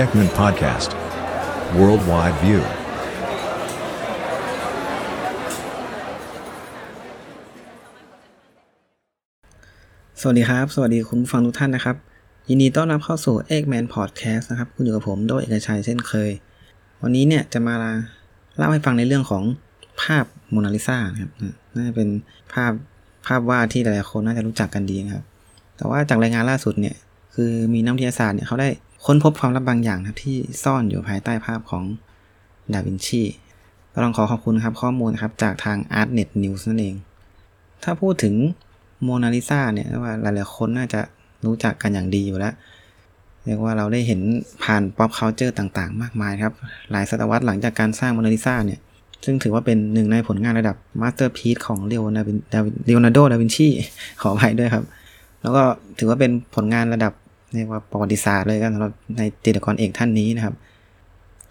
Ekman Podcast Worldwide View สวัสดีครับ สวัสดีคุณผู้ฟังทุกท่านนะครับ ยินดีต้อนรับเข้าสู่ Eggman Podcast นะครับ คุณอยู่กับผมโดยเอกชัยเช่นเคย วันนี้เนี่ยจะมาเล่าให้ฟังในเรื่องของภาพโมนาลิซานะครับน่าจะเป็นภาพภาพวาดที่หลายๆคนน่าจะรู้จักกันดีนะครับ แต่ว่าจากรายงานล่าสุดเนี่ยคือมีนักวิทยาศาสตร์เนี่ยเขาได้ ค้นพบความลับบางอย่างนะครับที่ซ่อนอยู่ภายใต้ภาพของดาวินชีก็ต้องขอขอบคุณครับข้อมูลครับจากทาง ArtNet News นั่นเอง ถ้าพูดถึงโมนาลิซาเนี่ยว่าหลายๆคนน่าจะรู้จักกันอย่างดีอยู่แล้ว เรียกว่าเราได้เห็นผ่าน pop culture ต่างๆ มากมายครับ หลายศตวรรษหลังจากการสร้างโมนาลิซาเนี่ย ซึ่งถือว่าเป็นหนึ่งในผลงานระดับ masterpiece ของเลโอนาเลโอนาร์โด ดาวินชี ขออภัยด้วยครับ แล้วก็ถือว่าเป็นผลงานระดับ เรียกว่าประวัติศาสตร์เลยกันสำหรับในจิตรกรเอกท่านนี้นะครับ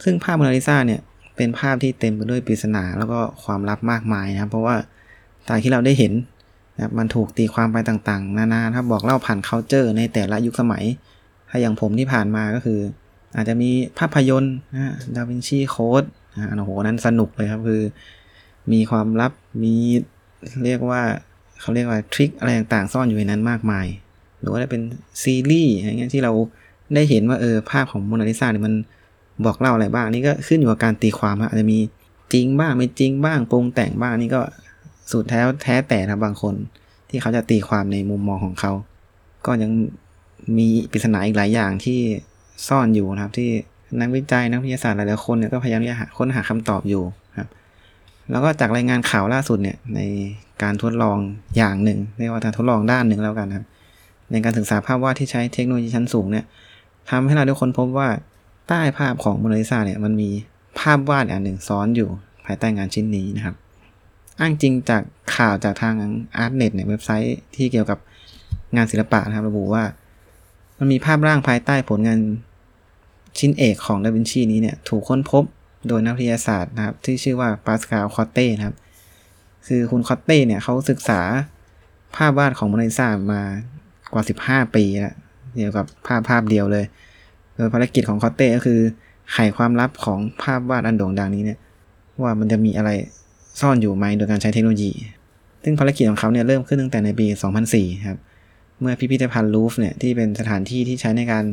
ซึ่งภาพโมนาลิซาเนี่ยเป็นภาพที่เต็มไปด้วยปริศนาแล้วก็ความลับมากมายนะครับ เพราะว่าตามที่เราได้เห็นนะมันถูกตีความไปต่างๆ นานาครับบอกเล่าผ่าน c u เจอร์ในแต่ละยุคสมัย ถ้าอย่างผมที่ผ่านมาก็คือ อาจจะมีภาพยนตร์นะดาวินชีโค้ดอ่าโอ้โหนั้นสนุกเลยครับคือ มีความลับมีเรียกว่าเขาเรียกว่าทริคอะไรต่างๆ ซ่อนอยู่ในนั้นมากมาย หรือว่าจะเป็นซีรีส์อย่างเงี้ยที่เราได้เห็นว่าเออภาพของโมนาลิซาเนี่ยมันบอกเล่าอะไรบ้างนี่ก็ขึ้นอยู่กับการตีความอาจจะมีจริงบ้างไม่จริงบ้างปรุงแต่งบ้างนี่ก็สุดแท้แท้แต่นะบางคน ที่เขาจะตีความในมุมมองของเขา ก็ยังมีปริศนาอีกหลายอย่างที่ซ่อนอยู่นะครับ ที่นักวิจัยนักวิทยาศาสตร์หลายๆคนเนี่ยก็พยายามจะค้นหาคำตอบอยู่ครับ แล้วก็จากรายงานข่าวล่าสุดเนี่ยในการทดลองอย่างหนึ่งเรียกว่าการทดลองด้านหนึ่งแล้วกันครับ ในการศึกษาภาพวาดที่ใช้เทคโนโลยีชั้นสูงเนี่ยทำให้เราได้ค้นพบว่าใต้ภาพของโมนาลิซาเนี่ยมันมีภาพวาดอันหนึ่งซ้อนอยู่ภายใต้งานชิ้นนี้นะครับ อ้างจริงจากข่าวจากทาง Artnet เนี่ยเว็บไซต์ที่เกี่ยวกับงานศิลปะนะครับระบุว่า มันมีภาพร่างภายใต้ผลงานชิ้นเอกของดาวินชีนี้เนี่ยถูกค้นพบโดยนักวิทยาศาสตร์นะครับ ที่ชื่อว่าปาสคาลคอตเต้นะครับ คือคุณคอตเต้เนี่ยเขาศึกษาภาพวาดของโมนาลิซามา กว่า 15 ปีล้วเกี่ยวกับภาพภาพเดียวเลย โดยภารกิจของคอตเต้ก็คือไขความลับของภาพวาดอันโด่งดังนี้เนี่ยว่ามันจะมีอะไรซ่อนอยู่ไหมโดยการใช้เทคโนโลยี ซึ่งภารกิจของเขาเนี่ยเริ่มขึ้นตั้งแต่ในปี 2004 ครับ เมื่อพิพิธภัณฑ์ลูฟเนี่ยที่เป็นสถานที่ที่ใช้ในการ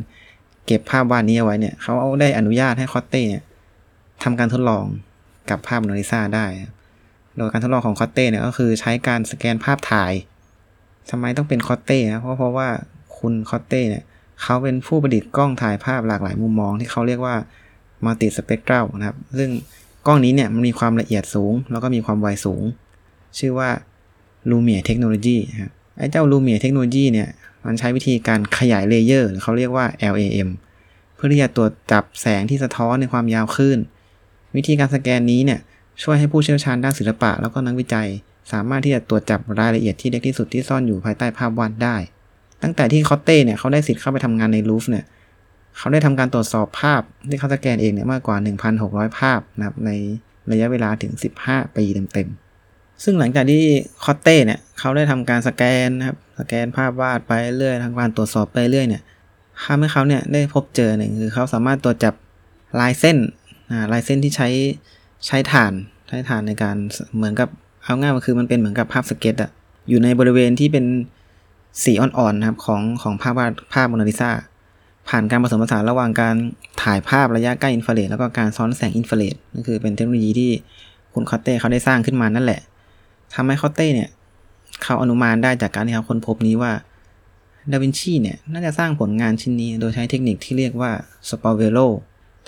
เก็บภาพวาดนี้เอาไว้เนี่ยเขาเอาได้อนุญาตให้คอตเต้เนี่ยทำการทดลองกับภาพโมนาลิซาได้ โดยการทดลองของคอตเต้เนี่ยก็คือใช้การสแกนภาพถ่าย ทำไมต้องเป็นคอตเต้นะเพราะเพราะว่าคุณคอตเต้เนี่ยเขาเป็นผู้ประดิษฐ์กล้องถ่ายภาพหลากหลายมุมมองที่เขาเรียกว่ามัลติสเปกตรัลนะครับ ซึ่งกล้องนี้เนี่ยมันมีความละเอียดสูง แล้วก็มีความไวสูง ชื่อว่า Lumia Technology ครับไอ้เจ้า Lumia Technology เนี่ยมันใช้วิธีการขยาย layer หรือเขาเรียกว่า LAM เพื่อที่จะตรวจจับแสงที่สะท้อนในความยาวคลื่นวิธีการสแกนนี้เนี่ยช่วยให้ผู้เชี่ยวชาญด้านศิลปะ แล้วก็นักวิจัย สามารถที่จะตรวจจับรายละเอียดที่เล็กที่สุดที่ซ่อนอยู่ภายใต้ภาพวาดได้ ตั้งแต่ที่คอตเต้เนี่ยเขาได้สิทธิ์เข้าไปทำงานในลูฟวร์เนี่ยเขาได้ทำการตรวจสอบภาพที่เขาสแกนเองเนี่ยมากกว่า 1,600 ภาพนะครับในระยะเวลาถึง 15 ปีเต็มๆ ซึ่งหลังจากที่คอตเต้เนี่ยเขาได้ทำการสแกนนะครับสแกนภาพวาดไปเรื่อยทำการตรวจสอบไปเรื่อยเนี่ยทำให้เขาเนี่ยได้พบเจอหนึ่งคือเขาสามารถตรวจจับลายเส้นลายเส้นที่ใช้ใช้ฐานใช้ฐานในการเหมือนกับ เอาง่ายมันคือมันเป็นเหมือนกับภาพสเก็ตอะอยู่ในบริเวณที่เป็นสีอ่อนๆนะครับของของภาพวาดภาพโมนาลิซาผ่านการผสมผสานระหว่างการถ่ายภาพระยะใกล้อินฟราเรดแล้วก็การซ้อนแสงอินฟราเรดนั่นคือเป็นเทคโนโลยีที่คุณคอตเต้เขาได้สร้างขึ้นมานั่นแหละทำให้คอตเต้เนี่ยเขาอนุมานได้จากการที่เขาค้นพบนี้ว่าดาวินชีเนี่ยน่าจะสร้างผลงานชิ้นนี้โดยใช้เทคนิคที่เรียกว่า spolvero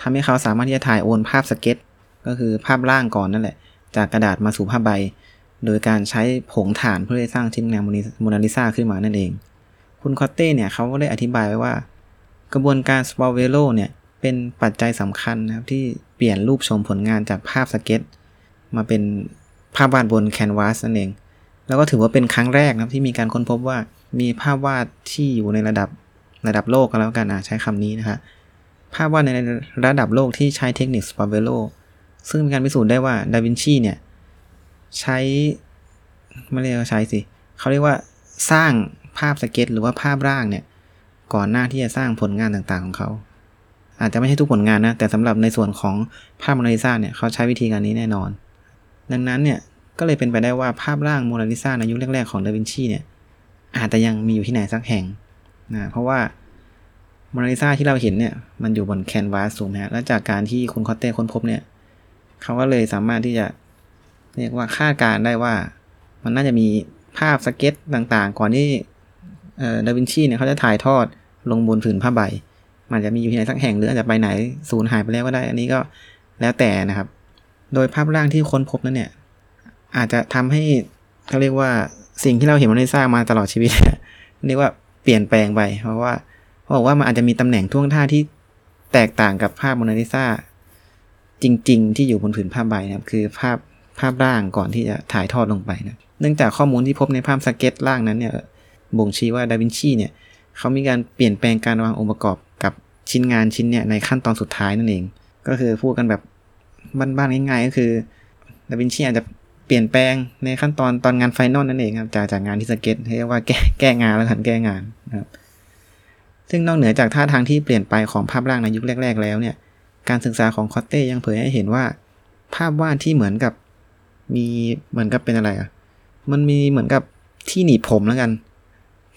ทำให้เขาสามารถที่จะถ่ายโอนภาพสเก็ต ก็คือภาพร่างก่อนนั่นแหละ จากกระดาษมาสู่ผ้าใบ โดยการใช้ผงถ่านเพื่อสร้างชิ้นงานโมนาลิซาขึ้นมานั่นเอง คุณคอตเต้เนี่ยเขาก็ได้อธิบายไว้ว่า กระบวนการ spolvero เนี่ยเป็นปัจจัยสำคัญนะครับที่เปลี่ยนรูปโฉมผลงานจากภาพสเก็ต มาเป็นภาพวาดบน canvas นั่นเอง แล้วก็ถือว่าเป็นครั้งแรกนะครับที่มีการค้นพบว่ามีภาพวาดที่อยู่ในระดับระดับโลกกันแล้วกันนะใช้คำนี้นะฮะภาพวาดในระดับโลกที่ใช้เทคนิค spolvero ซึ่งมีการพิสูจน์ได้ว่าดาวินชีเนี่ย ใช้ไม่เรียกว่าใช้สิเขาเรียกว่าสร้างภาพสเก็ต หรือว่าภาพร่างเนี่ย ก่อนหน้าที่จะสร้างผลงานต่างๆของเขา อาจจะไม่ใช่ทุกผลงานนะ แต่สำหรับในส่วนของภาพโมนาลิซาเนี่ยเขาใช้วิธีการนี้แน่นอน ดังนั้นเนี่ยก็เลยเป็นไปได้ว่าภาพร่างโมนาลิซาในยุคแรกๆของดาวินชีเนี่ยอาจจะยังมีอยู่ที่ไหนสักแห่งนะเพราะว่าโมนาลิซาที่เราเห็นเนี่ยมันอยู่บนแคนวาสสูงนะและจากการที่คุณคอตเต้ค้นพบเนี่ยเขาก็เลยสามารถที่จะ เรียกว่าคาดการได้ว่า มันน่าจะมีภาพสเก็ตต่างๆ ก่อนที่ดาวินชีเนี่ยเขาจะถ่ายทอดลงบนผืนผ้าใบ มันจะมีอยู่ที่ไหนสักแห่งหรืออาจจะไปไหนสูญหายไปแล้วก็ได้ อันนี้ก็แล้วแต่นะครับ โดยภาพร่างที่ค้นพบนั้นเนี่ย อาจจะทำให้เขาเรียกว่าสิ่งที่เราเห็นมันได้สร้างมาตลอดชีวิตเรียกว่าเปลี่ยนแปลงไป เพราะว่าเขาบอกว่ามันอาจจะมีตำแหน่งท่วงท่าที่แตกต่างกับภาพโมนาลิซาจริง ๆ ที่อยู่บนผืนผ้าใบนะครับ คือภาพ ภาพร่างก่อนที่จะถ่ายทอดลงไปนะเนื่องจากข้อมูลที่พบในภาพสเก็ตร่างนั้นเนี่ยบ่งชี้ว่าดาวินชีเนี่ยเขามีการเปลี่ยนแปลงการวางองค์ประกอบกับชิ้นงานชิ้นเนี่ยในขั้นตอนสุดท้ายนั่นเอง ก็คือพูดกันแบบบ้านๆง่ายๆก็คือดาวินชีอาจจะเปลี่ยนแปลงในขั้นตอนตอนงาน final นั่นเองครับจากจากงานที่สเก็ตเรียกว่าแก้แก้งานแล้วกันแก้งานนะครับซึ่งนอกเหนือจากท่าทางที่เปลี่ยนไปของภาพร่างในยุคแรก ๆ แล้วเนี่ยการศึกษาของคอตเต้ยังเผยให้เห็นว่า ภาพวาดที่เหมือนกับ มีเหมือนกับเป็นอะไรอะ มันมีเหมือนกับที่หนีบผมแล้วกัน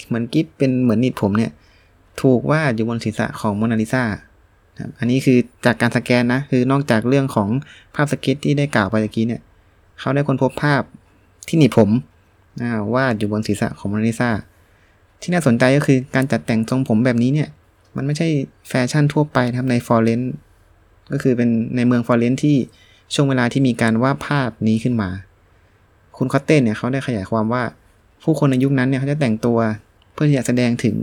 เหมือนกิฟเป็นเหมือนหนีบผมเนี่ย ถูกวาดอยู่บนศีรษะของโมนาลิซาอันนี้คือจากการสแกนนะ คือนอกจากเรื่องของภาพสเก็ตที่ได้กล่าวไปเมื่อกี้เนี่ย เขาได้ค้นพบภาพที่หนีบผมวาดอยู่บนศีรษะของโมนาลิซาที่น่าสนใจก็คือการจัดแต่งทรงผมแบบนี้เนี่ย มันไม่ใช่แฟชั่นทั่วไปนะครับในฟอร์เรนก็คือเป็นในเมืองฟอร์เรนที่ ช่วงเวลาที่มีการวาดภาพนี้ขึ้นมา คุณคอตเต้เนี่ยเขาได้ขยายความว่า ผู้คนในยุคนั้นเนี่ยเขาจะแต่งตัวเพื่อที่จะแสดงถึง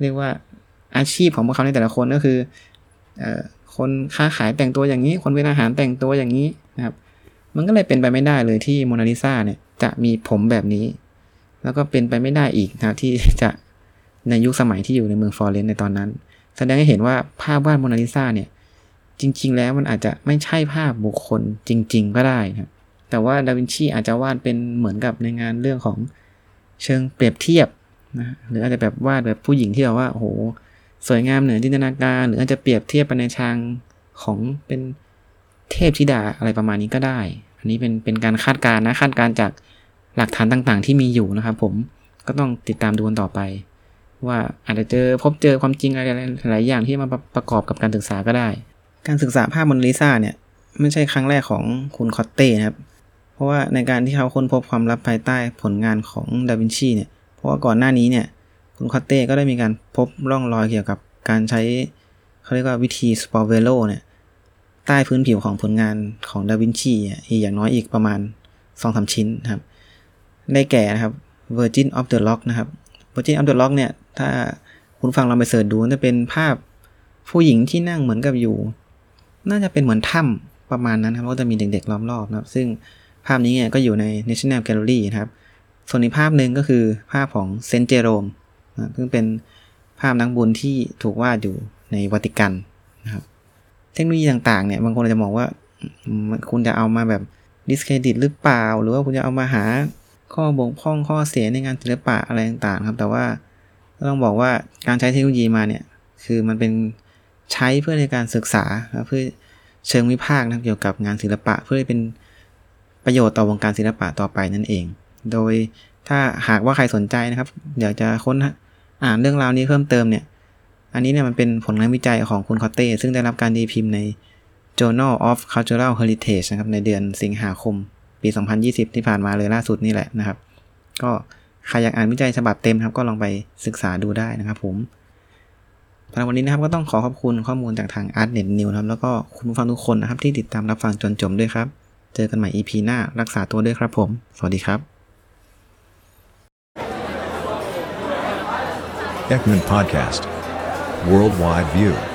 เรียกว่าอาชีพของพวกเขาในแต่ละคนก็คืออคนค้าขายแต่งตัวอย่างนี้ คนเป็นอาหารแต่งตัวอย่างนี้นะครับ มันก็เลยเป็นไปไม่ได้เลยที่โมนาลิซาเนี่ยจะมีผมแบบนี้ แล้วก็เป็นไปไม่ได้อีกนะที่จะในยุคสมัยที่อยู่ในเมืองฟลอเรนซ์ในตอนนั้น แสดงให้เห็นว่าภาพวาดโมนาลิซาเนี่ย จริง ๆ แล้วมันอาจจะไม่ใช่ภาพบุคคลจริง ๆ ก็ได้ครับแต่ว่าดาวินชีอาจจะวาดเป็นเหมือนกับในงานเรื่องของเชิงเปรียบเทียบนะหรืออาจจะแบบวาดแบบผู้หญิงที่แบบว่าโอ้โหสวยงามเหนือจินตนาการ หรืออาจจะเปรียบเทียบไปในทางของเป็นเทพธิดาอะไรประมาณนี้ก็ได้ อันนี้เป็นเป็นการคาดการณ์นะคาดการณ์จากหลักฐานต่างๆ ที่มีอยู่นะครับผมก็ต้องติดตามดูกันต่อไป ว่าอาจจะเจอพบเจอความจริงอะไรหลายอย่างที่มาประกอบกับการศึกษาก็ได้ การศึกษาภาพโมนาลิซาเนี่ยไม่ใช่ครั้งแรกของคุณคอตเต้นะครับ เพราะว่าในการที่เขาค้นพบความลับภายใต้ผลงานของดาวินชีเนี่ย เพราะว่าก่อนหน้านี้เนี่ยคุณคอตเต้ก็ได้มีการพบร่องรอยเกี่ยวกับการใช้เขาเรียกว่าวิธีสปอร์เวโลเนี่ยใต้พื้นผิวของผลงานของดาวินชีอีกอย่างน้อยอีกประมาณ2อสชิ้นนะครับ ได้แก่นะครับ Virgin of the Rock นะครับ Virgin of the Rock เนี่ยถ้าคุณฟังเราไปเสิร์ชดูจะเป็นภาพผู้หญิงที่นั่งเหมือนกับอยู่ น่าจะเป็นเหมือนถ้ำประมาณนั้นครับก็จะมีเด็กๆล้อมรอบนะครับ ซึ่งภาพนี้เนี่ยก็อยู่ใน National Gallery นะครับ ส่วนอีกภาพหนึ่งก็คือภาพของเซนเจโรมนะซึ่งเป็นภาพนักบุญที่ถูกวาดอยู่ในวัติกันนะครับ เทคโนโลยีต่างๆเนี่ยบางคนอาจจะมองว่าคุณจะเอามาแบบดิสเครดิตหรือเปล่า หรือว่าคุณจะเอามาหาข้อบกพร่องข้อเสียในงานศิลปะอะไรต่างๆ ครับ แต่ว่าต้องบอกว่าการใช้เทคโนโลยีมาเนี่ย คือมันเป็น ใช้เพื่อในการศึกษาเพื่อเชิงวิพากษ์นะเกี่ยวกับงานศิลปะ เพื่อเป็นประโยชน์ต่อวงการศิลปะต่อไปนั่นเอง โดยถ้าหากว่าใครสนใจนะครับ อยากจะค้นอ่านเรื่องราวนี้เพิ่มเติมเนี่ย อันนี้เนี่ยมันเป็นผลงานวิจัยของคุณคอเต้ ซึ่งได้รับการดีพิมพ์ใน Journal of Cultural Heritage นะครับในเดือนสิงหาคม ปี 2020 ที่ผ่านมาเลยล่าสุดนี่แหละนะครับ ก็ใครอยากอ่านวิจัยฉบับเต็มครับก็ลองไปศึกษาดูได้นะครับผม สำหรับวันนี้นะครับก็ต้องขอขอบคุณข้อมูลจากทาง Art Net News ครับแล้วก็คุณผู้ฟังทุกคนนะครับที่ติดตามรับฟังจนจบด้วยครับ เจอกันใหม่ EP หน้ารักษาตัวด้วยครับผม สวัสดีครับ Ekman Podcast Worldwide View